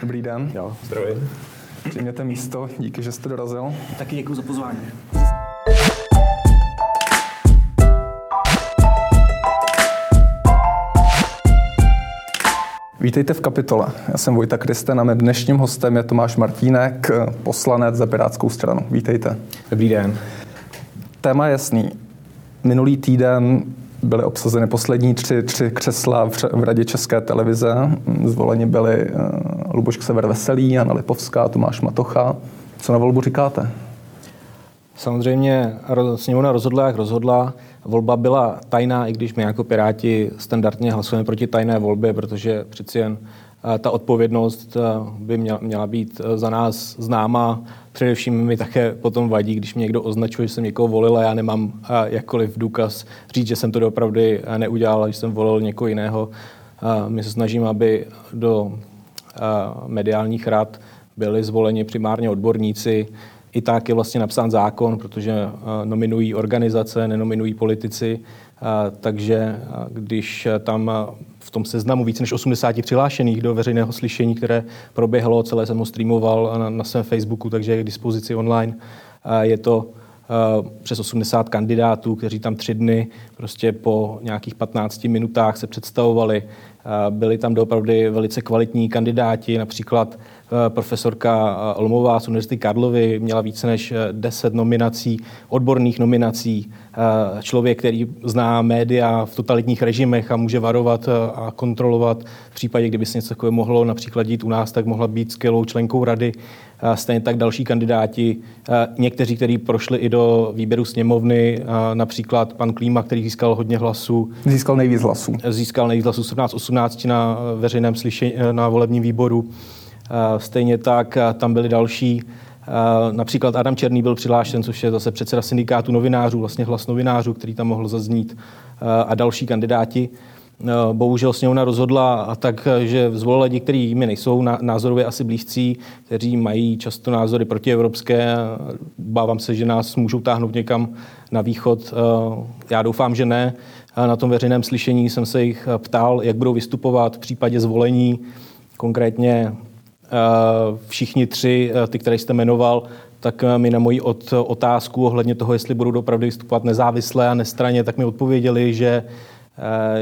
Dobrý den. Jo, zdravím. Přijměte místo, díky, že jste dorazil. Taky děkuji za pozvání. Vítejte v kapitole. Já jsem Vojta Kristen a mým dnešním hostem je Tomáš Martínek, poslanec za Pirátskou stranu. Vítejte. Dobrý den. Téma je jasný. Minulý týden byly obsazeny poslední tři, tři křesla v, v Radě České televize. Zvoleni byli uh, Luboš Ksever Veselý, Jana Lipovská, Tomáš Matocha. Co na volbu říkáte? Samozřejmě sněmovna rozhodla, jak rozhodla. Volba byla tajná, i když my jako Piráti standardně hlasujeme proti tajné volbě, protože přeci jen eh, ta odpovědnost eh, by měla být za nás známa. Především mi také potom vadí, když mě někdo označuje, že jsem někoho volil a já nemám jakkoliv důkaz říct, že jsem to opravdu neudělal, že jsem volil někoho jiného. My se snažíme, aby do mediálních rad byli zvoleni primárně odborníci. I tak je vlastně napsán zákon, protože nominují organizace, nenominují politici. Takže když tam v tom seznamu více než 80 přihlášených do veřejného slyšení, které proběhlo, celé jsem ho streamoval na, na svém Facebooku, takže je k dispozici online. Je to přes 80 kandidátů, kteří tam tři dny prostě po nějakých 15 minutách se představovali. Byli tam doopravdy velice kvalitní kandidáti, například Eh, profesorka eh, Olmová z Univerzity Karlovy měla více než 10 eh, nominací, odborných nominací. Člověk, který zná média v totalitních režimech a může varovat a kontrolovat v případě, kdyby se něco takové mohlo například dít u nás, tak mohla být skvělou členkou rady. Stejně tak další kandidáti, někteří, kteří prošli i do výběru sněmovny, například pan Klíma, který získal hodně hlasů. Získal nejvíc hlasů. Získal nejvíc hlasů 17-18 na veřejném slyšení, na volebním výboru. Stejně tak tam byli další, například Adam Černý byl přihlášen, což je zase předseda syndikátu novinářů, vlastně hlas novinářů, který tam mohl zaznít, a další kandidáti. Bohužel sněmovna rozhodla a tak, že zvolila kteří jimi nejsou názorově asi blízcí, kteří mají často názory protievropské. Bávám se, že nás můžou táhnout někam na východ. Já doufám, že ne. Na tom veřejném slyšení jsem se jich ptal, jak budou vystupovat v případě zvolení. Konkrétně Eh, všichni tři, eh, ty, které jste jmenoval, tak eh, mi na moji otázku ohledně toho, jestli budou opravdu vystupovat nezávisle a nestraně, tak mi odpověděli, že Eh,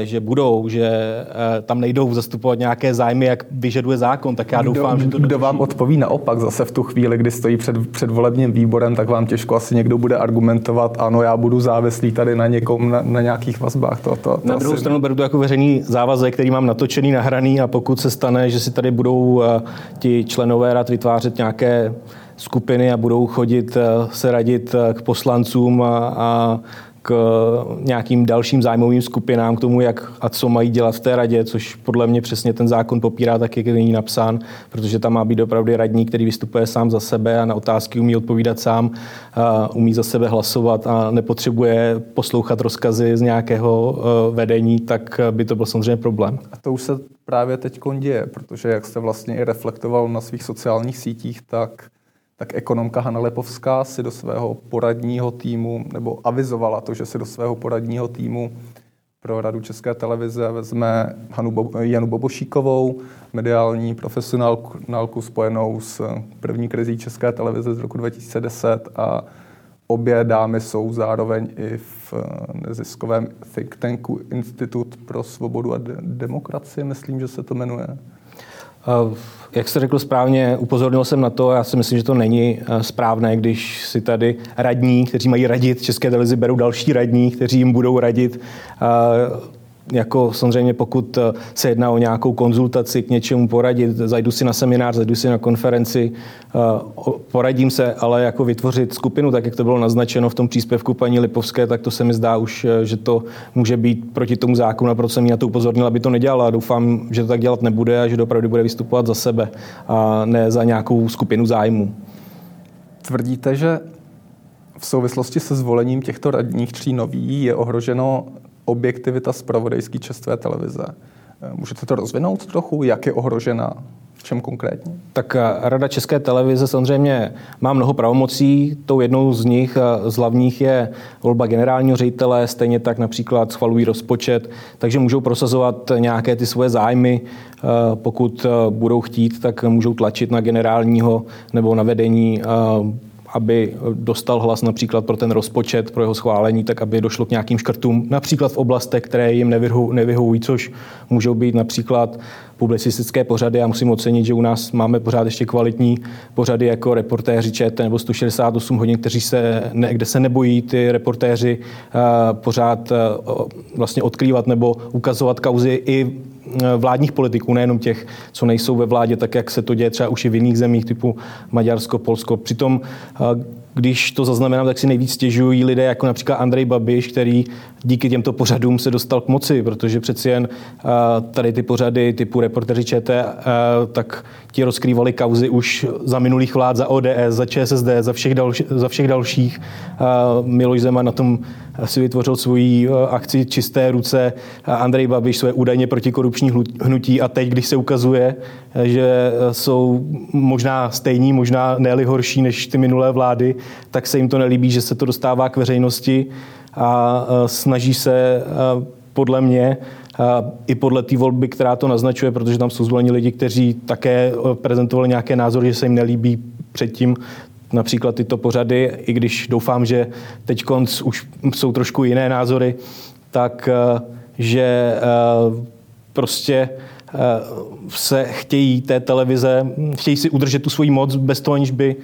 že budou, že eh, tam nejdou zastupovat nějaké zájmy, jak vyžaduje zákon, tak já kdo, doufám, že to... Kdo vám odpoví naopak zase v tu chvíli, kdy stojí před, před volebním výborem, tak vám těžko asi někdo bude argumentovat, ano, já budu závislý tady na někom, na, na nějakých vazbách. To, to, to na druhou asi... stranu beru to jako veřejný závazek, který mám natočený, nahraný a pokud se stane, že si tady budou uh, ti členové rad vytvářet nějaké skupiny a budou chodit se radit k poslancům a, a k nějakým dalším zájmovým skupinám, k tomu, jak a co mají dělat v té radě, což podle mě přesně ten zákon popírá tak, jak je není napsán, protože tam má být opravdu radní, který vystupuje sám za sebe a na otázky umí odpovídat sám, umí za sebe hlasovat a nepotřebuje poslouchat rozkazy z nějakého e, vedení, tak by to byl samozřejmě problém. A to už se právě teď děje, protože jak jste vlastně i reflektoval na svých sociálních sítích, tak tak ekonomka Hanna Lepovská si do svého poradního týmu, nebo avizovala to, že si do svého poradního týmu pro Radu České televize vezme Hanu Bo- Janu Bobošíkovou, mediální profesionálku spojenou s první krizí České televize z roku 2010 a obě dámy jsou zároveň i v neziskovém think tanku Institut pro svobodu a de- demokracii, myslím, že se to jmenuje. Jak jste řekl správně, upozornil jsem na to, já si myslím, že to není eh, správné, když si tady radní, kteří mají radit České televizi, berou další radní, kteří jim budou radit jako samozřejmě pokud eh, se jedná o nějakou konzultaci, k něčemu poradit, zajdu si na seminář, zajdu si na konferenci, eh, poradím se, ale jako vytvořit skupinu, tak jak to bylo naznačeno v tom příspěvku paní Lipovské, tak to se mi zdá už, eh, že to může být proti tomu zákonu a proto jsem na to upozornil, aby to nedělala. Doufám, že to tak dělat nebude a že opravdu bude vystupovat za sebe a ne za nějakou skupinu zájmu. Tvrdíte, že v souvislosti se zvolením těchto radních tří nový je ohroženo objektivita zpravodajské čestvé televize. Eh, můžete to rozvinout trochu, jak je ohrožena čem konkrétně? Tak eh, Rada České televize samozřejmě má mnoho pravomocí. Tou jednou z nich, eh, z hlavních je volba generálního ředitele, stejně tak například schvalují rozpočet, takže můžou prosazovat nějaké ty svoje zájmy. Pokud budou chtít, tak můžou tlačit na generálního nebo na vedení aby dostal hlas například pro ten rozpočet, pro jeho schválení, tak aby došlo k nějakým škrtům, například v oblastech, které jim nevyhovují, což můžou být například publicistické pořady. Já musím ocenit, že u nás máme pořád ještě kvalitní pořady jako reportéři ČT nebo 168 hodin, kteří se, ne, kde se nebojí ty reportéři uh, pořád uh, vlastně odkrývat nebo ukazovat kauzy i vládních politiků, nejenom těch, co nejsou ve vládě, tak jak se to děje třeba už i v jiných zemích typu Maďarsko, Polsko. Přitom když to zaznamenám, tak si nejvíc stěžují lidé jako například Andrej Babiš, který díky těmto pořadům se dostal k moci, protože přeci jen tady ty pořady typu reporteři ČT, tak ti rozkrývali kauzy už za minulých vlád, za ODS, za ČSSD, za všech, dalši, za všech dalších. Miloš Zeman na tom si vytvořil svoji akci Čisté ruce, Andrej Babiš své údajně protikorupční hnutí a teď, když se ukazuje, že jsou možná stejní, možná ne horší než ty minulé vlády, tak se jim to nelíbí, že se to dostává k veřejnosti a snaží se podle mě i podle té volby, která to naznačuje, protože tam jsou zvoleni lidi, kteří také prezentovali nějaké názory, že se jim nelíbí předtím například tyto pořady, i když doufám, že teď konc už jsou trošku jiné názory, tak že prostě se chtějí té televize, chtějí si udržet tu svoji moc bez toho, aniž by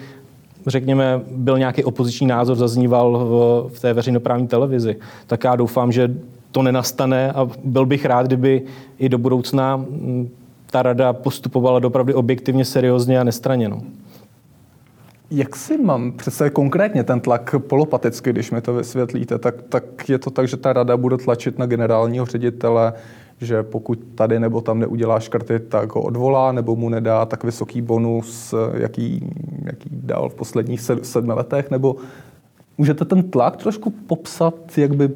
řekněme, byl nějaký opoziční názor, zazníval v, v té veřejnoprávní televizi. Tak já doufám, že to nenastane a byl bych rád, kdyby i do budoucna mm, ta rada postupovala dopravdy objektivně, seriózně a nestraněno. Jak si mám představit konkrétně ten tlak polopaticky, když mi to vysvětlíte? Tak, tak je to tak, že ta rada bude tlačit na generálního ředitele, že pokud tady nebo tam neudělá škrty, tak ho odvolá nebo mu nedá tak vysoký bonus, jaký, jaký dal v posledních sedmi letech, nebo můžete ten tlak trošku popsat, jak by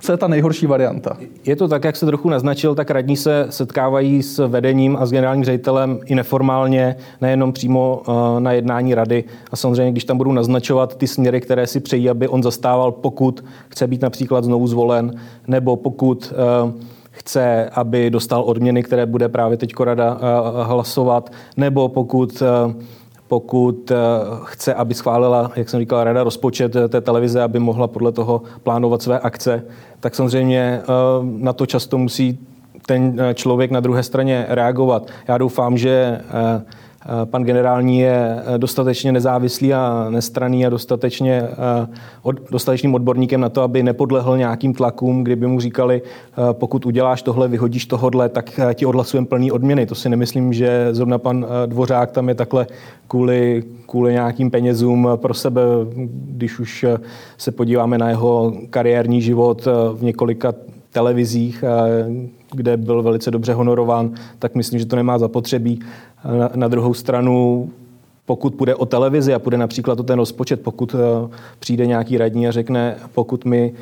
co je ta nejhorší varianta? Je to tak, jak se trochu naznačil, tak radní se setkávají s vedením a s generálním ředitelem i neformálně, nejenom přímo eh, na jednání rady. A samozřejmě, když tam budou naznačovat ty směry, které si přejí, aby on zastával, pokud chce být například znovu zvolen, nebo pokud uh, chce, aby dostal odměny, které bude právě teď rada eh, hlasovat, nebo pokud eh, pokud eh, chce, aby schválila, jak jsem říkal, rada rozpočet té televize, aby mohla podle toho plánovat své akce, tak samozřejmě na to často musí ten člověk na druhé straně reagovat. Já doufám, že Eh, pan generální je eh, dostatečně nezávislý a nestraný a dostatečně, eh, dostatečným odborníkem na to, aby nepodlehl nějakým tlakům, kdyby mu říkali, pokud uděláš tohle, vyhodíš tohodle, tak ti odhlasujeme plný odměny. To si nemyslím, že zrovna pan Dvořák tam je takhle kvůli, kvůli nějakým penězům pro sebe, když už se podíváme na jeho kariérní život v několika televizích, kde byl velice dobře honorován, tak myslím, že to nemá zapotřebí. Na, na druhou stranu, pokud půjde o televizi a půjde například o ten rozpočet, pokud eh, přijde nějaký radní a řekne, pokud mi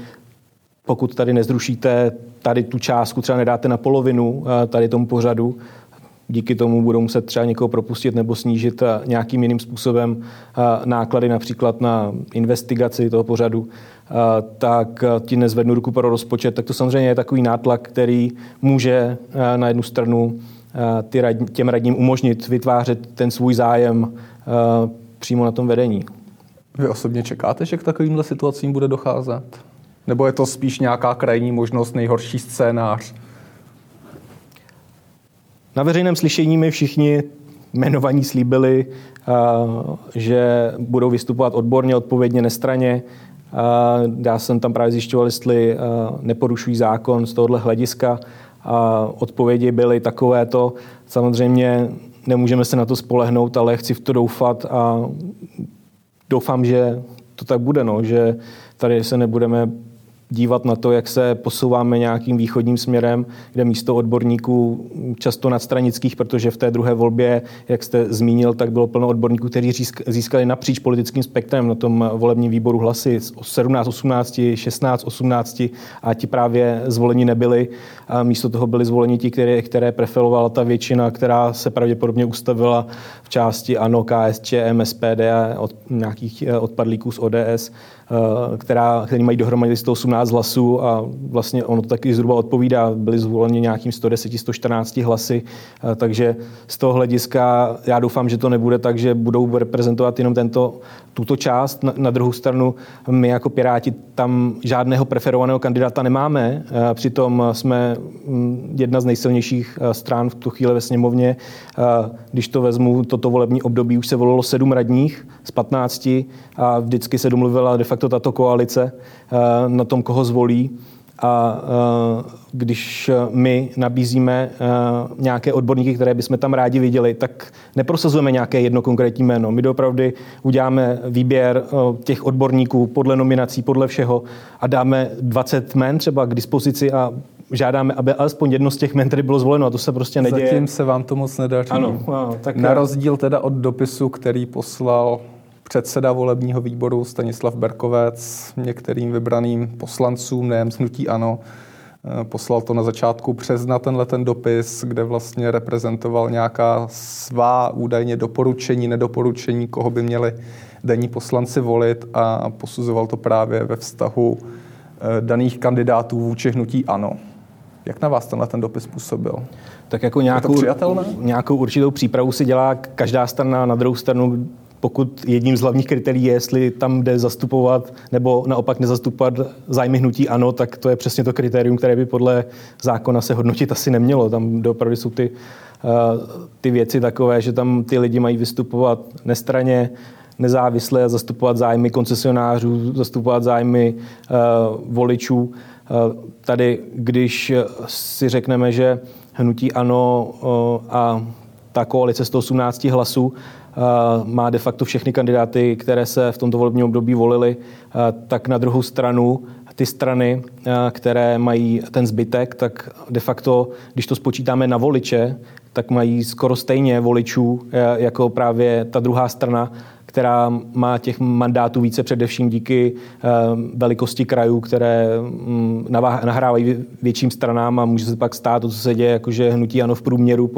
pokud tady nezrušíte tady tu částku, třeba nedáte na polovinu eh, tady tomu pořadu, díky tomu budou muset třeba někoho propustit nebo snížit eh, nějakým jiným způsobem náklady například na investigaci toho pořadu, tak ti nezvednu ruku pro rozpočet, tak to samozřejmě je takový nátlak, který může na jednu stranu těm radním umožnit vytvářet ten svůj zájem přímo na tom vedení. Vy osobně čekáte, že k takovýmhle situacím bude docházet? Nebo je to spíš nějaká krajní možnost, nejhorší scénář? Na veřejném slyšení mi všichni jmenovaní slíbili, že budou vystupovat odborně, odpovědně, nestraně. Já jsem tam právě zjišťoval, jestli neporušují zákon z tohohle hlediska a odpovědi byly takovéto. Samozřejmě nemůžeme se na to spolehnout, ale chci v to doufat a doufám, že to tak bude, no, že tady se nebudeme dívat na to, jak se posouváme nějakým východním směrem, kde místo odborníků často nadstranických, protože v té druhé volbě, jak jste zmínil, tak bylo plno odborníků, kteří získali napříč politickým spektrem na tom volebním výboru hlasy 17, 18, 16, 18 a ti právě zvoleni nebyli. A místo toho byli zvoleni ti, které, které preferovala ta většina, která se pravděpodobně ustavila v části ANO, KSČ, MSPD a od nějakých eh, odpadlíků z ODS. Eh, která, který mají dohromady 118 hlasů a vlastně ono to taky zhruba odpovídá. Byli zvoleni nějakým 110-114 hlasy, eh, takže z toho hlediska já doufám, že to nebude tak, že budou reprezentovat jenom tento, tuto část. Na, na druhou stranu my jako Piráti tam žádného preferovaného kandidáta nemáme. Eh, přitom jsme mm, jedna z nejsilnějších stran v tu chvíli ve sněmovně. Když to vezmu, toto volební období už se volilo sedm radních z 15 a vždycky se domluvila de facto tato koalice na tom, koho zvolí. A eh, když my nabízíme eh, nějaké odborníky, které bychom tam rádi viděli, tak neprosazujeme nějaké jedno konkrétní jméno. My opravdu uděláme výběr těch odborníků podle nominací, podle všeho a dáme 20 jmén třeba k dispozici a žádáme, aby alespoň jedno z těch men tady bylo zvoleno a to se prostě neděje. Zatím se vám to moc nedaří. Ano, ano tak Na rozdíl teda od dopisu, který poslal předseda volebního výboru Stanislav Berkovec některým vybraným poslancům, nejen z hnutí ANO, eh, poslal to na začátku března tenhle ten dopis, kde vlastně reprezentoval nějaká svá údajně doporučení, nedoporučení, koho by měli denní poslanci volit a posuzoval to právě ve vztahu eh, daných kandidátů vůči hnutí ANO. Jak na vás tenhle ten dopis působil? Tak jako nějakou, nějakou určitou přípravu si dělá každá strana, na druhou stranu pokud jedním z hlavních kritérií je, jestli tam jde zastupovat nebo naopak nezastupovat zájmy hnutí ano, tak to je přesně to kritérium, které by podle zákona se hodnotit asi nemělo. Tam opravdu jsou ty, uh, ty věci takové, že tam ty lidi mají vystupovat nestraně, nezávisle a zastupovat zájmy koncesionářů, zastupovat zájmy uh, voličů. Uh, tady, když si řekneme, že hnutí ano a ta koalice 118 hlasů má de facto všechny kandidáty, které se v tomto volebním období volily, tak na druhou stranu ty strany, které mají ten zbytek, tak de facto, když to spočítáme na voliče, tak mají skoro stejně voličů jako právě ta druhá strana, která má těch mandátů více především díky velikosti krajů, které mm, nahrávají větším stranám a může se pak stát to, co se děje, jakože hnutí ano v průměru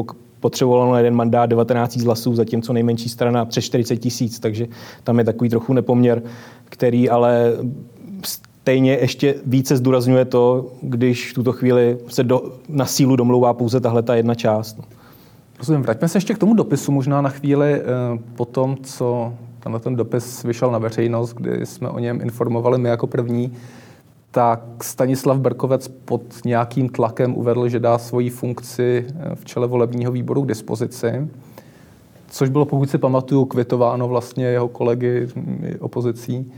potřebovalo na jeden mandát 19 hlasů, zatímco nejmenší strana přes 40 tisíc, takže tam je takový trochu nepoměr, který ale stejně ještě více zdůrazňuje to, když v tuto chvíli se do, na sílu domlouvá pouze tahle ta jedna část. Rozumím. Vraťme se ještě k tomu dopisu možná na chvíli eh, po tom, co tenhle ten dopis vyšel na veřejnost, kdy jsme o něm informovali my jako první tak Stanislav Berkovec pod nějakým tlakem uvedl, že dá svoji funkci eh, v čele volebního výboru k dispozici, což bylo, pokud si pamatuju, kvitováno vlastně jeho kolegy opozicí.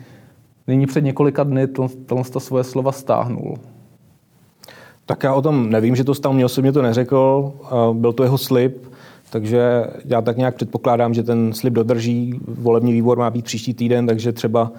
Nyní před několika dny tohle svoje slova stáhnul. Tak já o tom nevím, že to stál, mě osobně to neřekl, byl to jeho slib, takže já tak nějak předpokládám, že ten slib dodrží. Volební výbor má být příští týden, takže třeba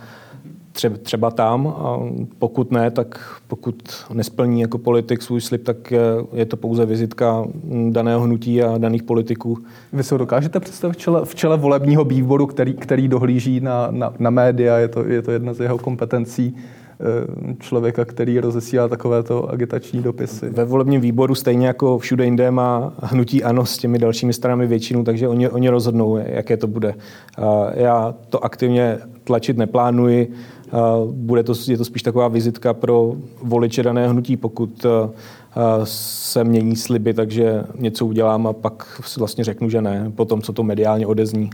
třeba, třeba tam. A pokud ne, tak pokud nesplní jako politik svůj slib, tak je, je to pouze vizitka daného hnutí a daných politiků. Vy se ho dokážete představit v čele, v čele volebního výboru, který, který dohlíží na, na, na média, je to, je to jedna z jeho kompetencí eh, člověka, který rozesílá takovéto agitační dopisy. Ve volebním výboru stejně jako všude jinde má hnutí ANO s těmi dalšími stranami většinu, takže oni, oni rozhodnou, jaké to bude. Já to aktivně tlačit neplánuji. Bude to, je to spíš taková vizitka pro voliče dané hnutí, pokud se mění sliby, takže něco udělám a pak vlastně řeknu, že ne, po tom, co to mediálně odezní.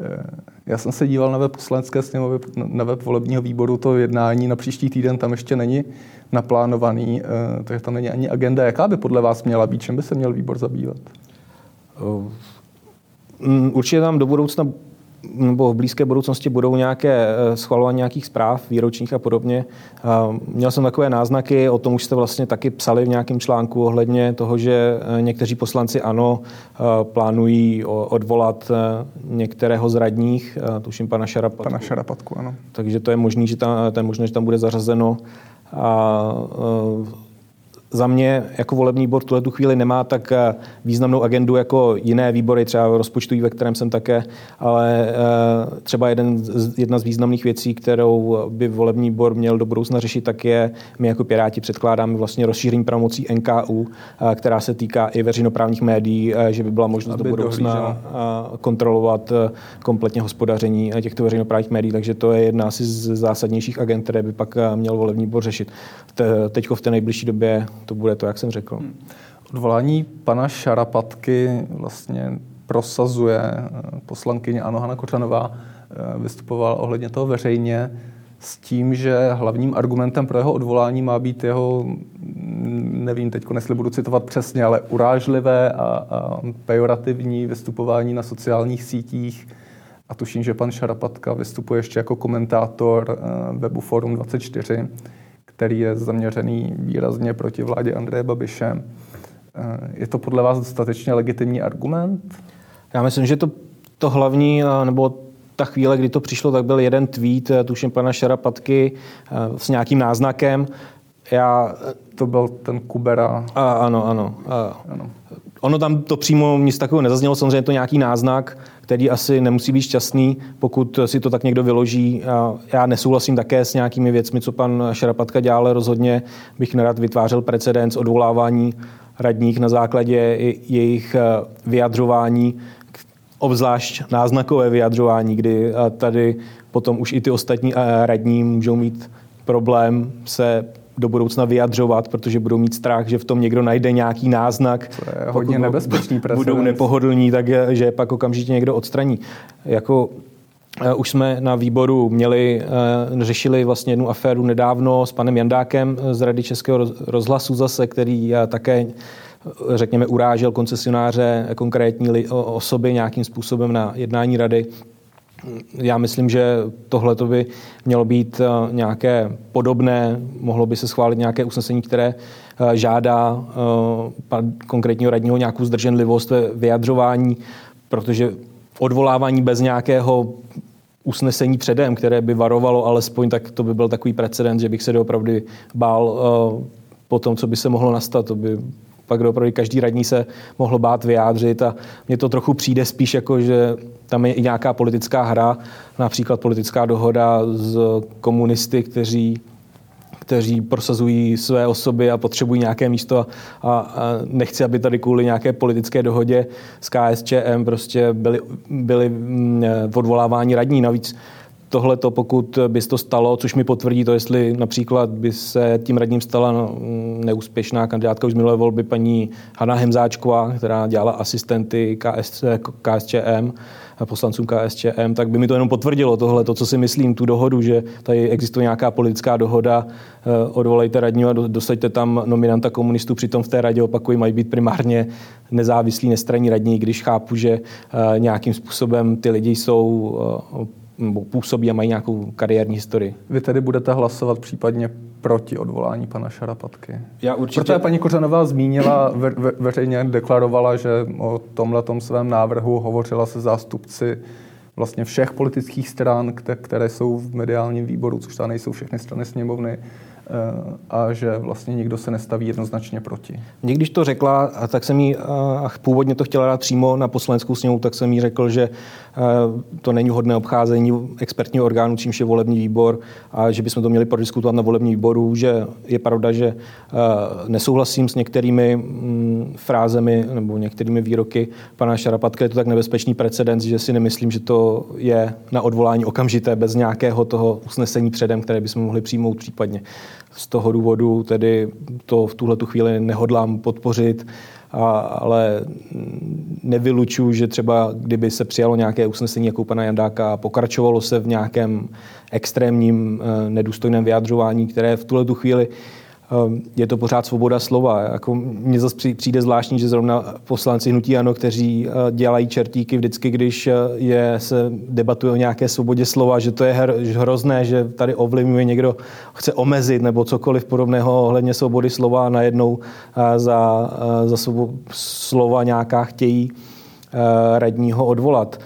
Eh, já jsem se díval na web poslanecké sněmovy, na web volebního výboru, to jednání na příští týden tam ještě není naplánovaný, eh, takže tam není ani agenda. Jaká by podle vás měla být? Čem by se měl výbor zabývat? Mm, určitě tam do budoucna nebo v blízké budoucnosti budou nějaké eh, schvalování nějakých zpráv výročních a podobně. Měl jsem takové náznaky, o tom už jste vlastně taky psali v nějakém článku ohledně toho, že eh, někteří poslanci ano eh, plánují odvolat některého z radních, tuším pana Šarapatku. Pana Šarapatku, ano. Takže to je možné, že tam, to je možné, že tam bude zařazeno a za mě jako volební v tuhle tu chvíli nemá tak eh, významnou agendu jako jiné výbory, třeba rozpočtový, ve kterém jsem také, ale eh, třeba jeden, jedna z významných věcí, kterou by volební výbor měl do budoucna řešit, tak je, my jako Piráti předkládáme vlastně rozšíření pravomocí NKU, eh, která se týká i veřejnoprávních médií, že by byla možnost Aby do budoucna dohlížel. kontrolovat kompletně hospodaření těchto veřejnoprávních médií, takže to je jedna asi z zásadnějších agent, které by pak měl volební výbor řešit. Teď v té nejbližší době to bude to, jak jsem řekl. Hmm. Odvolání pana Šarapatky vlastně prosazuje eh, poslankyně Ano Hana Kočanová, eh, vystupoval ohledně toho veřejně s tím, že hlavním argumentem pro jeho odvolání má být jeho, mm, nevím teď, jestli budu citovat přesně, ale urážlivé a, a pejorativní vystupování na sociálních sítích. A tuším, že pan Šarapatka vystupuje ještě jako komentátor eh, webu Forum 24 který je zaměřený výrazně proti vládě Andreje Babiše. Eh, je to podle vás dostatečně legitimní argument? Já myslím, že to, to hlavní, eh, nebo ta chvíle, kdy to přišlo, tak byl jeden tweet, eh, tuším pana Šarapatky, s nějakým náznakem. Já, to byl ten Kubera. A, ano, ano. A, ano. Ono tam to přímo nic takového nezaznělo, samozřejmě je to nějaký náznak, který asi nemusí být šťastný, pokud si to tak někdo vyloží. Já nesouhlasím také s nějakými věcmi, co pan Šarapatka dělal, ale rozhodně bych nerad vytvářel precedens odvolávání radních na základě jejich eh, vyjadřování, obzvlášť náznakové vyjadřování, kdy eh, tady potom už i ty ostatní eh, radní můžou mít problém se do budoucna vyjadřovat, protože budou mít strach, že v tom někdo najde nějaký náznak. To je hodně nebezpečný precedens. Budou nepohodlní, tak je, že pak okamžitě někdo odstraní. Jako eh, už jsme na výboru měli, eh, řešili vlastně jednu aféru nedávno s panem Jandákem z Rady Českého rozhlasu zase, který eh, také řekněme, urážel koncesionáře konkrétní osoby nějakým způsobem na jednání rady já myslím, že tohle by mělo být eh, nějaké podobné, mohlo by se schválit nějaké usnesení, které eh, žádá eh, konkrétního radního nějakou zdrženlivost ve vyjadřování, protože odvolávání bez nějakého usnesení předem, které by varovalo alespoň, tak to by byl takový precedent, že bych se doopravdy bál po tom, co by se mohlo nastat. To by pak opravdu každý radní se mohl bát vyjádřit a mně to trochu přijde spíš jako, že tam je i nějaká politická hra, například politická dohoda s komunisty, kteří kteří prosazují své osoby a potřebují nějaké místo a, a nechci, aby tady kvůli nějaké politické dohodě s KSČM prostě byli, byli mm, odvolávání radní. Navíc tohle to, pokud by to stalo, což mi potvrdí to, jestli například by se tím radním stala no, neúspěšná kandidátka už z minulé volby paní Hanna Hemzáčková, která dělala asistenty KS, KSČM, poslancům KSČM, tak by mi to jenom potvrdilo tohle, to, co si myslím, tu dohodu, že tady existuje nějaká politická dohoda, eh, odvolejte radního a dosaďte tam nominanta komunistů, přitom v té radě opakují, mají být primárně nezávislí, nestraní radní, když chápu, že eh, nějakým způsobem ty lidi jsou eh, nebo působí a mají nějakou kariérní historii. Vy tedy budete hlasovat případně proti odvolání pana Šarapatky? Já určitě... Protože paní Kořanová zmínila, ve, ve, veřejně deklarovala, že o tomhle svém návrhu hovořila se zástupci vlastně všech politických stran, které jsou v mediálním výboru, což tam nejsou všechny strany sněmovny, a že vlastně nikdo se nestaví jednoznačně proti. Mě když to řekla, tak jsem jí, a původně to chtěla dát přímo na poslaneckou sněmu, tak jsem jí řekl, že eh, to není hodné obcházení expertního orgánu, čímž je volební výbor a že bychom to měli prodiskutovat na volební výboru, že je pravda, že eh, nesouhlasím s některými mm, frázemi nebo některými výroky pana Šarapatka. Je to tak nebezpečný precedens, že si nemyslím, že to je na odvolání okamžité bez nějakého toho usnesení předem, které bychom mohli přijmout případně. Z toho důvodu tedy to v tuhle tu chvíli nehodlám podpořit, a, ale nevylučuju, že třeba kdyby se přijalo nějaké usnesení jako pana Jandáka a pokračovalo se v nějakém extrémním eh, nedůstojném vyjadřování, které v tuhle tu chvíli je to pořád svoboda slova. Jako mně zase přijde zvláštní, že zrovna poslanci Hnutí Ano, kteří eh, dělají čertíky vždycky, když eh, je, se debatuje o nějaké svobodě slova, že to je hrozné, že tady ovlivňuje někdo, chce omezit nebo cokoliv podobného ohledně svobody slova a najednou eh, za, za slova nějaká chtějí radního odvolat.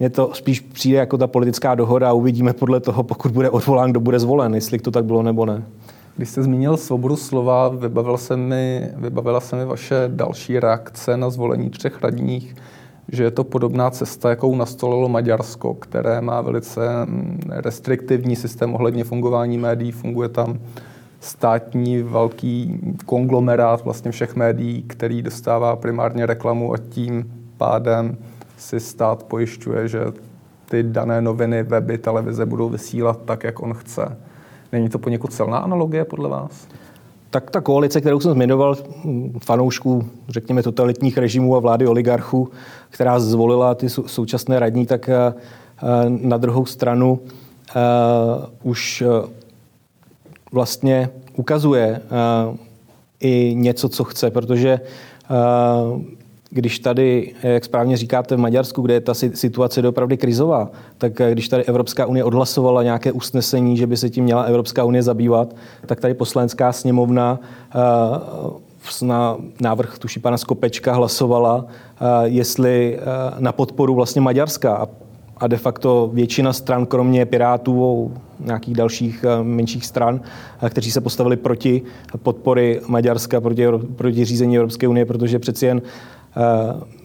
Mně to spíš přijde jako ta politická dohoda a uvidíme podle toho, pokud bude odvolán, kdo bude zvolen, jestli to tak bylo nebo ne. Když jste zmínil svobodu slova, vybavil se mi, vybavila se mi vaše další reakce na zvolení třech radních, že je to podobná cesta, jakou nastolilo Maďarsko, které má velice mm, restriktivní systém ohledně fungování médií. Funguje tam státní velký konglomerát vlastně všech médií, který dostává primárně reklamu a tím pádem si stát pojišťuje, že ty dané noviny, weby, televize budou vysílat tak, jak on chce. Není to poněkud silná analogie podle vás? Tak ta koalice, kterou jsem zmiňoval, fanoušků, řekněme, totalitních režimů a vlády oligarchů, která zvolila ty současné radní, tak eh, na druhou stranu uh, už eh, vlastně ukazuje i něco, co chce, protože když tady, jak správně říkáte, v Maďarsku, kde je ta situace opravdu krizová, tak eh, když tady Evropská unie odhlasovala nějaké usnesení, že by se tím měla Evropská unie zabývat, tak tady poslanecká sněmovna eh, na návrh tuší pana Skopečka hlasovala, eh, jestli na podporu vlastně Maďarska. A de facto většina stran, kromě Pirátů, nějakých dalších menších stran, kteří se postavili proti podpory Maďarska, proti, proti řízení Evropské unie, protože přeci jen Eh,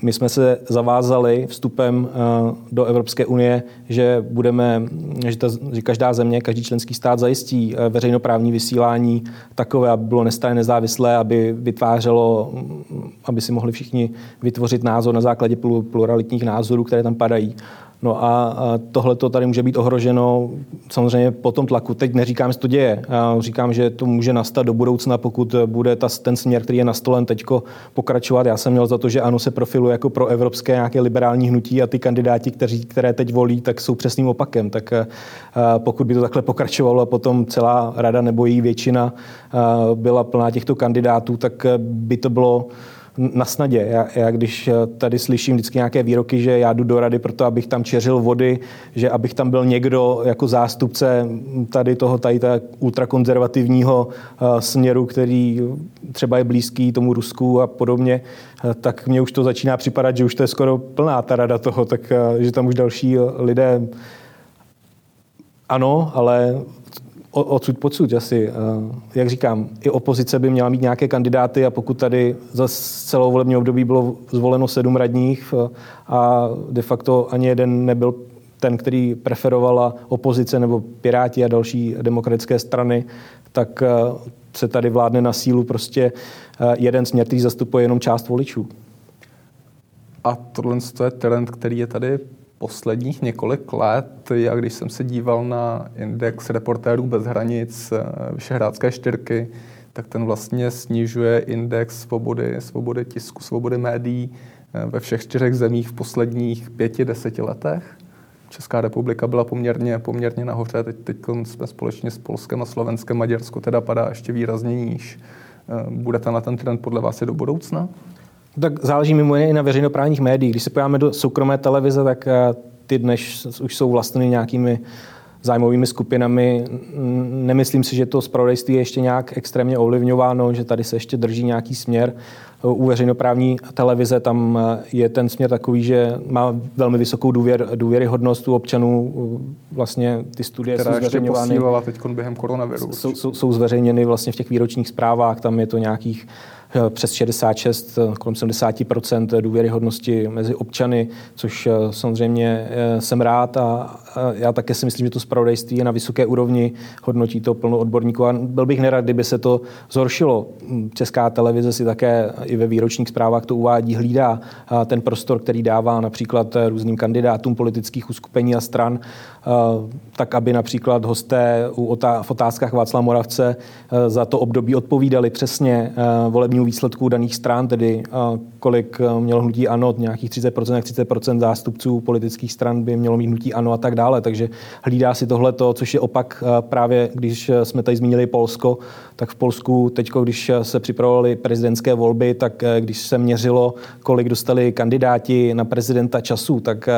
my jsme se zavázali vstupem eh, do Evropské unie, že budeme, že, ta, že každá země, každý členský stát zajistí eh, veřejnoprávní vysílání takové, aby bylo nestranně nezávislé, aby vytvářelo, mm, aby si mohli všichni vytvořit názor na základě pluralitních názorů, které tam padají. No a tohle to tady může být ohroženo samozřejmě po tom tlaku. Teď neříkám, že to děje. Říkám, že to může nastat do budoucna, pokud bude ta, ten směr, který je nastolen teď pokračovat. Já jsem měl za to, že ano se profiluje jako pro evropské nějaké liberální hnutí a ty kandidáti, kteří, které teď volí, tak jsou přesným opakem. Tak pokud by to takhle pokračovalo a potom celá rada nebo její většina byla plná těchto kandidátů, tak by to bylo na snadě. Já, já když eh, tady slyším vždycky nějaké výroky, že já jdu do rady proto, abych tam čeřil vody, že abych tam byl někdo jako zástupce tady toho, tady ta ultrakonzervativního uh, směru, který třeba je blízký tomu Rusku a podobně, uh, tak mně už to začíná připadat, že už to je skoro plná ta rada toho, tak že tam už další lidé ano, ale odsud pocud asi. Jak říkám, i opozice by měla mít nějaké kandidáty a pokud tady za celou volební období bylo zvoleno sedm radních a de facto ani jeden nebyl ten, který preferovala opozice nebo Piráti a další demokratické strany, tak se tady vládne na sílu prostě jeden směr, který zastupuje jenom část voličů. A tohle je trend, který je tady posledních několik let, já když jsem se díval na index reportérů bez hranic eh, Vyšehrádské čtyřky, tak ten vlastně snižuje index svobody, svobody tisku, svobody médií eh, ve všech čtyřech zemích v posledních pěti, deseti letech. Česká republika byla poměrně, poměrně nahoře, teď, teď jsme společně s Polskem a Slovenskem, Maďarsko teda padá ještě výrazně níž. Eh, bude na ten trend podle vás i do budoucna? Tak záleží mimo jiné i na veřejnoprávních médiích. Když se podíváme do soukromé televize, tak eh, ty dnes už jsou vlastněny nějakými zájmovými skupinami. Nemyslím si, že to zpravodajství je ještě nějak extrémně ovlivňováno, že tady se ještě drží nějaký směr. U veřejnoprávní televize tam eh, je ten směr takový, že má velmi vysokou důvěr, důvěryhodnost u občanů. Vlastně ty studie Která jsou zveřejňovány. teď během koronaviru. Jsou, jsou, jsou zveřejněny vlastně v těch výročních zprávách, tam je to nějakých přes 66, eh, kolem 70% důvěryhodnosti mezi občany, což eh, samozřejmě jsem rád a já také si myslím, že to zpravodajství je na vysoké úrovni, hodnotí to plno odborníků a byl bych nerad, kdyby se to zhoršilo. Hm, Česká televize si také i ve výročních zprávách to uvádí, hlídá ten prostor, který dává například různým kandidátům politických uskupení a stran, tak aby například hosté v otázkách Václava Moravce za to období odpovídali přesně volební výsledků daných stran, tedy kolik mělo hnutí ANO, nějakých 30%, 30% zástupců politických stran by mělo mít hnutí ANO a tak dále. Takže hlídá si tohleto, což je opak právě, když jsme tady zmínili Polsko, tak v Polsku teď, když se připravovaly prezidentské volby, tak když se měřilo, kolik dostali kandidáti na prezidenta času, tak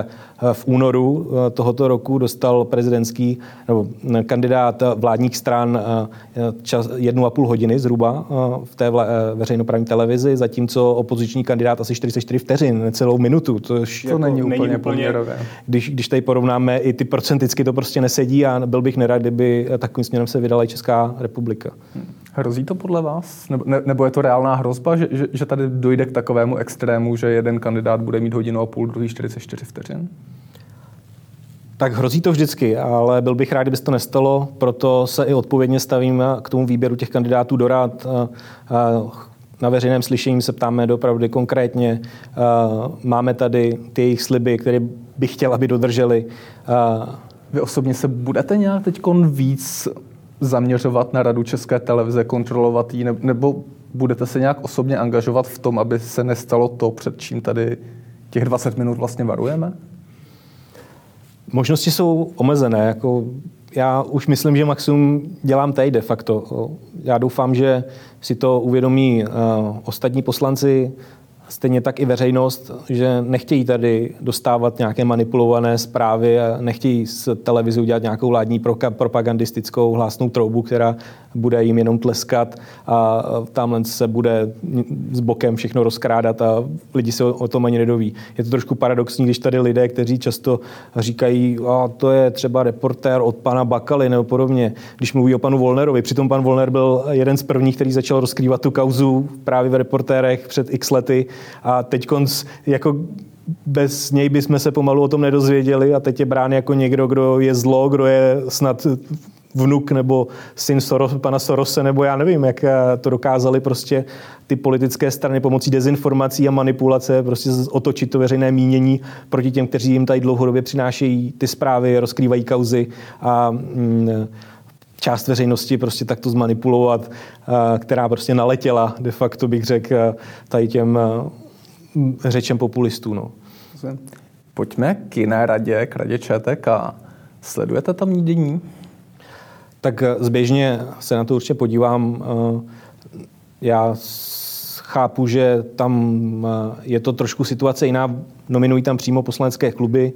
v únoru tohoto roku dostal prezidentský nebo kandidát vládních stran čas jednu a půl hodiny zhruba v té veřejnoprávní televizi, zatímco opoziční kandidát asi 44 vteřin, celou minutu. To, to jako není úplně, není úplně Když, když tady porovnáme i ty procenticky, to prostě nesedí a byl bych nerad, kdyby takovým směrem se vydala i Česká republika. Hrozí to podle vás? Nebo, ne, nebo je to reálná hrozba, že, že, že tady dojde k takovému extrému, že jeden kandidát bude mít hodinu a půl, druhý 44 vteřin? Tak hrozí to vždycky, ale byl bych rád, kdyby to nestalo, proto se i odpovědně stavím k tomu výběru těch kandidátů do rád. Na veřejném slyšení se ptáme dopravdy konkrétně. Máme tady ty jejich sliby, které bych chtěl, aby dodrželi. Vy osobně se budete nějak teď víc zaměřovat na Radu České televize, kontrolovat ji, nebo budete se nějak osobně angažovat v tom, aby se nestalo to, před čím tady těch 20 minut vlastně varujeme? Možnosti jsou omezené. Jako já už myslím, že maximum dělám teď de facto. Já doufám, že si to uvědomí uh, ostatní poslanci, Stejně tak i veřejnost, že nechtějí tady dostávat nějaké manipulované zprávy a nechtějí z televizi udělat nějakou vládní propagandistickou hlásnou troubu, která bude jim jenom tleskat a tamhle se bude s bokem všechno rozkrádat a lidi se o tom ani nedoví. Je to trošku paradoxní, když tady lidé, kteří často říkají, a to je třeba reportér od pana Bakaly nebo podobně, když mluví o panu Volnerovi. Přitom pan Volner byl jeden z prvních, který začal rozkrývat tu kauzu právě v reportérech před x lety a teď jako bez něj bychom se pomalu o tom nedozvěděli a teď je brán jako někdo, kdo je zlo, kdo je snad vnuk nebo syn Soros, pana Sorose, nebo já nevím, jak eh, to dokázali prostě ty politické strany pomocí dezinformací a manipulace prostě otočit to veřejné mínění proti těm, kteří jim tady dlouhodobě přinášejí ty zprávy, rozkrývají kauzy a mm, část veřejnosti prostě takto zmanipulovat, eh, která prostě naletěla, de facto bych řekl, eh, tady těm řečem populistů. No. Pojďme k jiné radě, k radě ČTK. Sledujete tam dění? Tak eh, zběžně se na to určitě podívám. Eh, já chápu, že tam eh, je to trošku situace jiná. Nominují tam přímo poslanecké kluby.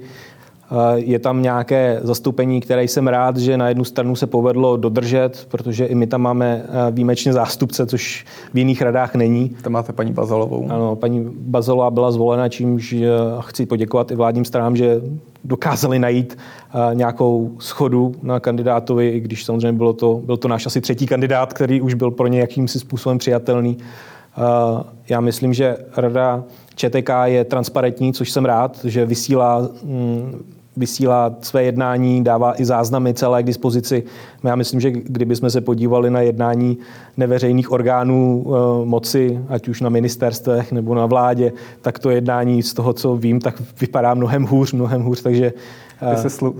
Je tam nějaké zastoupení, které jsem rád, že na jednu stranu se povedlo dodržet, protože i my tam máme výjimečně zástupce, což v jiných radách není. Tam máte paní Bazalovou. Ano, paní Bazalová byla zvolena, čímž chci poděkovat i vládním stranám, že dokázali najít nějakou schodu na kandidátovi, i když samozřejmě bylo to, byl to náš asi třetí kandidát, který už byl pro ně jakýmsi způsobem přijatelný. Já myslím, že rada ČTK je transparentní, což jsem rád, že vysílá mm, vysílá své jednání, dává i záznamy celé k dispozici. Já myslím, že kdybychom se podívali na jednání neveřejných orgánů e, moci, ať už na ministerstvech nebo na vládě, tak to jednání z toho, co vím, tak vypadá mnohem hůř, mnohem hůř, takže... E, se slu,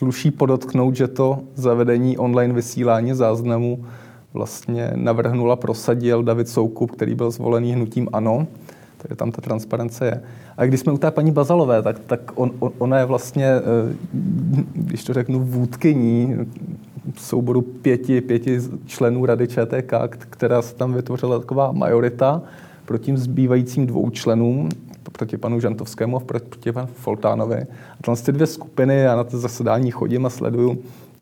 sluší podotknout, že to zavedení online vysílání záznamů vlastně navrhnula, prosadil David Soukup, který byl zvolený hnutím ANO. Takže tam ta transparence je. A když jsme u té paní Bazalové, tak, tak on, on, ona je vlastně, eh, když to řeknu, vůdkyní souboru pěti, pěti členů Rady ČTK, která se tam vytvořila taková majorita proti zbývajícím dvou členům, proti panu Žantovskému a proti panu Foltánovi. A tam ty dvě skupiny, já na to zasedání chodím a sleduju,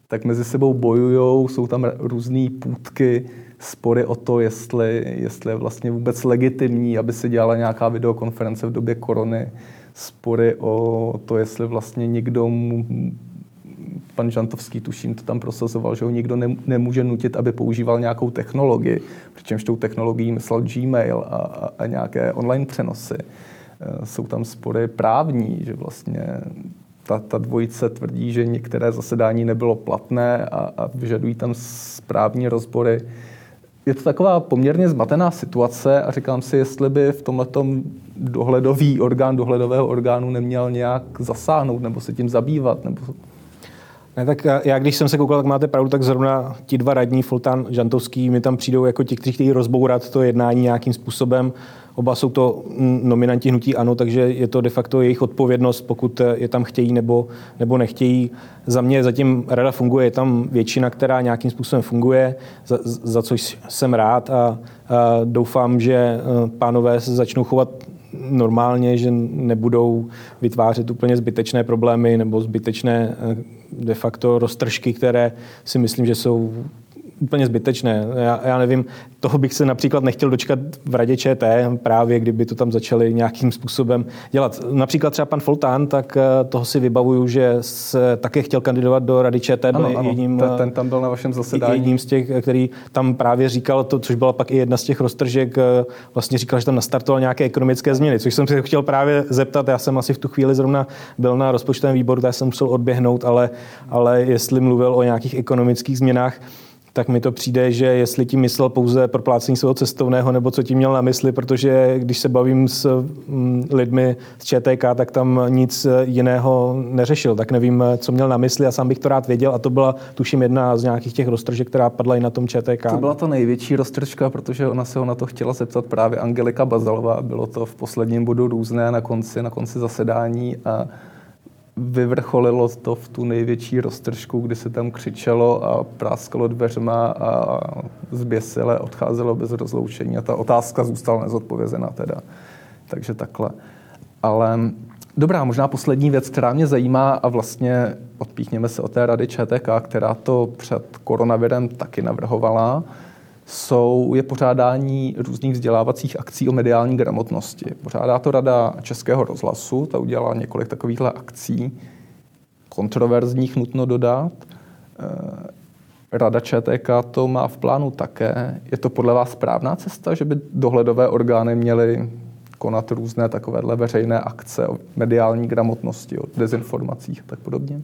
tak mezi sebou bojují, jsou tam různé půdky, spory o to, jestli, jestli je vlastně vůbec legitimní, aby se dělala nějaká videokonference v době korony, spory o to, jestli vlastně někdo mu, pan Žantovský, tuším, to tam prosazoval, že ho nikdo ne, nemůže nutit, aby používal nějakou technologii, přičemž tou technologií myslel Gmail a, a, a nějaké online přenosy. E, jsou tam spory právní, že vlastně ta, ta dvojice tvrdí, že některé zasedání nebylo platné a, a vyžadují tam správní rozbory je to taková poměrně zmatená situace a říkám si, jestli by v tomhle dohledový orgán dohledového orgánu neměl nějak zasáhnout nebo se tím zabývat. Nebo... Ne, tak já, když jsem se koukal, tak máte pravdu, tak zrovna ti dva radní, Fultán, Žantovský, mi tam přijdou jako ti, kteří chtějí rozbourat to jednání nějakým způsobem. Oba jsou to nominanti hnutí ANO, takže je to de facto jejich odpovědnost, pokud je tam chtějí nebo, nebo nechtějí. Za mě zatím rada funguje, je tam většina, která nějakým způsobem funguje, za, za což jsem rád a, a doufám, že e, pánové se začnou chovat normálně, že nebudou vytvářet úplně zbytečné problémy nebo zbytečné e, de facto roztržky, které si myslím, že jsou úplně zbytečné. Já, já nevím, toho bych se například nechtěl dočkat v radě ČT, právě kdyby to tam začali nějakým způsobem dělat. Například třeba pan Foltán, tak eh, toho si vybavuju, že se také chtěl kandidovat do rady ČT. Ano, ano, jedním, ten, ten tam byl na vašem zasedání. Jedním z těch, který tam právě říkal to, což byla pak i jedna z těch roztržek, vlastně říkal, že tam nastartoval nějaké ekonomické změny, což jsem si chtěl právě zeptat. Já jsem asi v tu chvíli zrovna byl na rozpočtovém výboru, tak jsem musel odběhnout, ale, ale jestli mluvil o nějakých ekonomických změnách, tak mi to přijde, že jestli tím myslel pouze proplácení svého cestovného, nebo co tím měl na mysli, protože když se bavím s mm, lidmi z ČTK, tak tam nic jiného neřešil. Tak nevím, co měl na mysli a sám bych to rád věděl. A to byla, tuším, jedna z nějakých těch roztržek, která padla i na tom ČTK. To byla to největší roztržka, protože ona se ho na to chtěla zeptat právě Angelika Bazalová. Bylo to v posledním bodu různé na konci, na konci zasedání a vyvrcholilo to v tu největší roztržku, kdy se tam křičelo a práskalo dveřma a zběsile odcházelo bez rozloučení a ta otázka zůstala nezodpovězená teda. Takže takhle. Ale dobrá, možná poslední věc, která mě zajímá a vlastně odpíchněme se od té rady ČTK, která to před koronavirem taky navrhovala, jsou, je pořádání různých vzdělávacích akcí o mediální gramotnosti. Pořádá to Rada Českého rozhlasu, ta udělala několik takovýchhle akcí, kontroverzních nutno dodat. Eh, Rada ČTK to má v plánu také. Je to podle vás správná cesta, že by dohledové orgány měly konat různé takovéhle veřejné akce o mediální gramotnosti, o dezinformacích a tak podobně?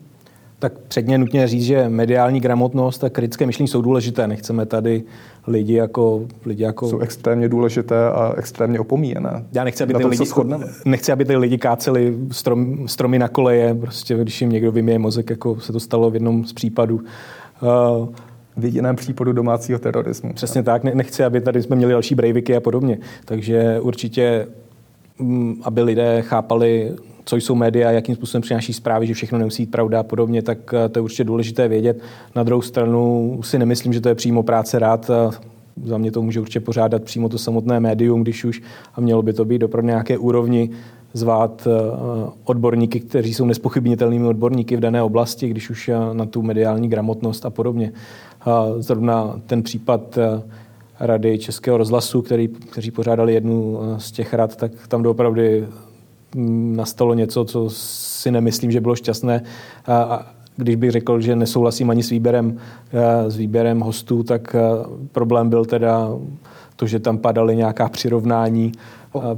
Tak předně nutně říct, že mediální gramotnost a kritické myšlení jsou důležité. Nechceme tady lidi jako... Lidi jako... Jsou extrémně důležité a extrémně opomíjené. Já nechci, aby ty, lidi, nechci, aby ty lidi káceli strom, stromy na koleje, prostě když jim někdo vyměje mozek, jako se to stalo v jednom z případů. Uh, v jediném případu domácího terorismu. Přesně tak. Nechci, aby tady jsme měli další brejviky a podobně. Takže určitě, mm, aby lidé chápali co jsou média, jakým způsobem přináší zprávy, že všechno nemusí být pravda a podobně, tak eh, to je určitě důležité vědět. Na druhou stranu si nemyslím, že to je přímo práce rád. Za mě to může určitě pořádat přímo to samotné médium, když už, a mělo by to být opravdu nějaké úrovni, zvát eh, odborníky, kteří jsou nespochybnitelnými odborníky v dané oblasti, když už eh, na tu mediální gramotnost a podobně. Zrovna ten případ Rady Českého rozhlasu, který, kteří pořádali jednu z těch rad, tak tam doopravdy nastalo něco, co si nemyslím, že bylo šťastné. A když bych řekl, že nesouhlasím ani s výběrem, s výběrem hostů, tak problém byl teda to, že tam padaly nějaká přirovnání.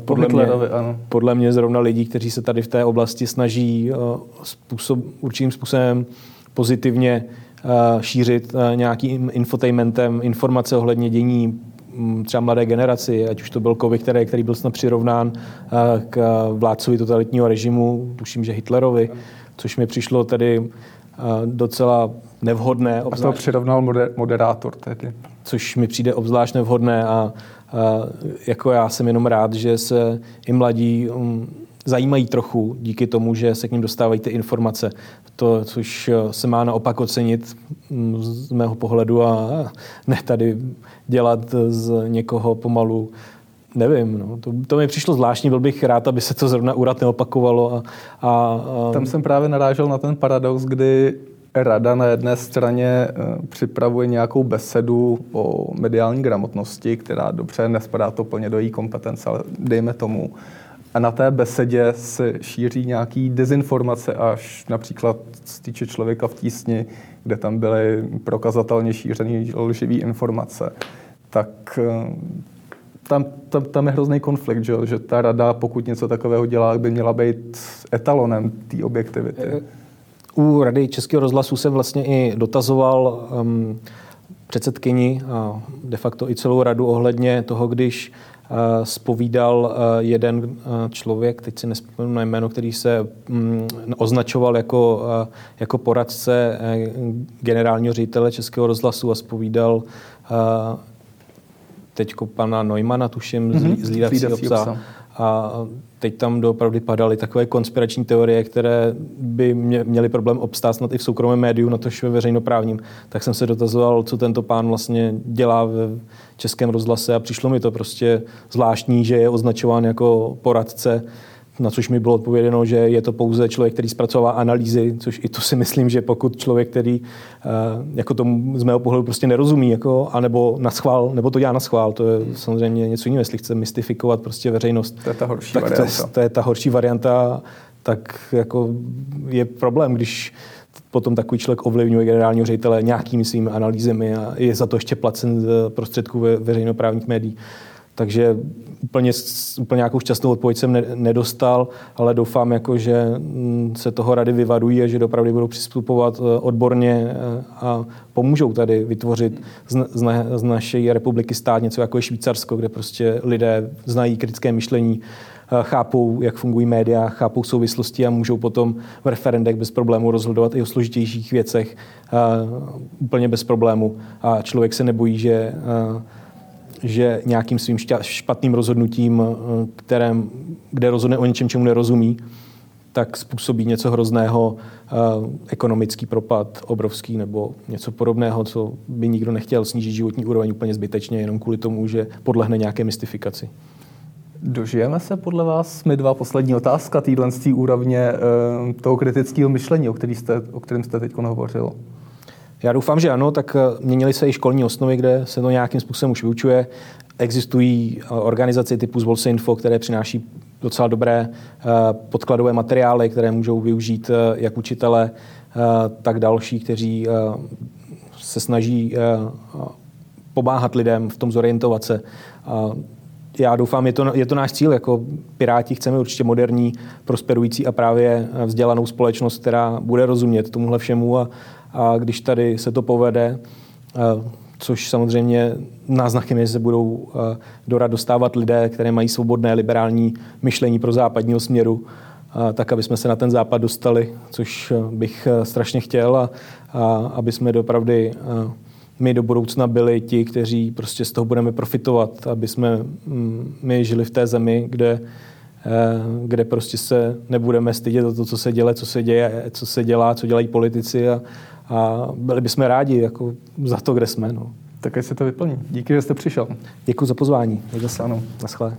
podle, mě, ano. podle mě zrovna lidí, kteří se tady v té oblasti snaží způsob, určitým způsobem pozitivně šířit nějakým infotainmentem informace ohledně dění třeba mladé generaci, ať už to byl Kovy, který, který byl snad přirovnán eh, k vládcovi totalitního režimu, tuším, že Hitlerovi, což mi přišlo tedy eh, docela nevhodné. A to přirovnal moderátor tedy. Což mi přijde obzvlášť nevhodné a, a jako já jsem jenom rád, že se i mladí um, zajímají trochu díky tomu, že se k ním dostávají ty informace. To, což eh, se má naopak ocenit mm, z mého pohledu a ne tady dělat z někoho pomalu Nevím, no. to, to mi přišlo zvláštní, byl bych rád, aby se to zrovna úrad neopakovalo. A, a, a... Tam jsem právě narážel na ten paradox, kdy rada na jedné straně eh, připravuje nějakou besedu o mediální gramotnosti, která dobře nespadá to plně do její kompetence, ale dejme tomu a na té besedě se šíří nějaký dezinformace až například z týče člověka v tísni, kde tam byly prokazatelně šířené lživé informace, tak eh, tam, tam, tam je hrozný konflikt, že, že ta rada, pokud něco takového dělá, by měla být etalonem té objektivity. U Rady Českého rozhlasu jsem vlastně i dotazoval um, předsedkyni a de facto i celou radu ohledně toho, když spovídal eh, jeden eh, člověk, teď si nespomínám na jméno, který se mm, označoval jako, eh, jako poradce generálního ředitele Českého rozhlasu a spovídal teďko pana Neumana, tuším, mm-hmm. z Lídacího psa. A teď tam doopravdy padaly takové konspirační teorie, které by mě, měly problém obstát snad i v soukromém médiu, na tož ve veřejnoprávním. Tak jsem se dotazoval, co tento pán vlastně dělá v českém rozhlase a přišlo mi to prostě zvláštní, že je označován jako poradce na což mi bylo odpověděno, že je to pouze člověk, který zpracovává analýzy, což i to si myslím, že pokud člověk, který uh, jako tomu z mého pohledu prostě nerozumí, jako, anebo na schvál, nebo to dělá na schvál, to je samozřejmě něco jiného, jestli chce mystifikovat prostě veřejnost. To je ta horší tak varianta. To je, to je ta horší varianta, tak jako je problém, když potom takový člověk ovlivňuje generálního ředitele nějakými svými analýzemi a je za to ještě placen z prostředků ve veřejnoprávních médií. Takže úplně, úplně nějakou šťastnou odpověď jsem ne, nedostal, ale doufám, jako, že mm, se toho rady vyvarují a že dopravdy budou přistupovat eh, odborně eh, a pomůžou tady vytvořit z, na, z naší republiky stát něco jako je Švýcarsko, kde prostě lidé znají kritické myšlení, eh, chápou, jak fungují média, chápou souvislosti a můžou potom v referendech bez problému rozhodovat i o složitějších věcech úplně bez problému. A člověk se nebojí, že že nějakým svým špatným rozhodnutím, eh, kterém, kde rozhodne o něčem, čemu nerozumí, tak způsobí něco hrozného, eh, ekonomický propad obrovský nebo něco podobného, co by nikdo nechtěl snížit životní úroveň úplně zbytečně, jenom kvůli tomu, že podlehne nějaké mystifikaci. Dožijeme se podle vás, my dva poslední otázka z úrovně eh, toho kritického myšlení, o, který jste, o kterém jste teď hovořil? Já doufám, že ano, tak eh, měnily se i školní osnovy, kde se to nějakým způsobem už vyučuje. Existují eh, organizace typu Zvolse Info, které přináší docela dobré eh, podkladové materiály, které můžou využít jak učitele, tak další, kteří se snaží pomáhat lidem v tom zorientovat se. Já doufám, je to, je to náš cíl. Jako Piráti chceme určitě moderní, prosperující a právě vzdělanou společnost, která bude rozumět tomuhle všemu a, a když tady se to povede, což samozřejmě náznakem je, že se budou do rad dostávat lidé, které mají svobodné liberální myšlení pro západního směru, tak aby jsme se na ten západ dostali, což bych strašně chtěl a, a aby jsme dopravdy my do budoucna byli ti, kteří prostě z toho budeme profitovat, aby jsme mm, my žili v té zemi, kde kde prostě se nebudeme stydět o to, co se děje, co se děje, co se dělá, co dělají politici a, a byli bychom rádi jako za to, kde jsme. No. Tak se to vyplní. Díky, že jste přišel. Děkuji za pozvání. Zase ano. Naschle.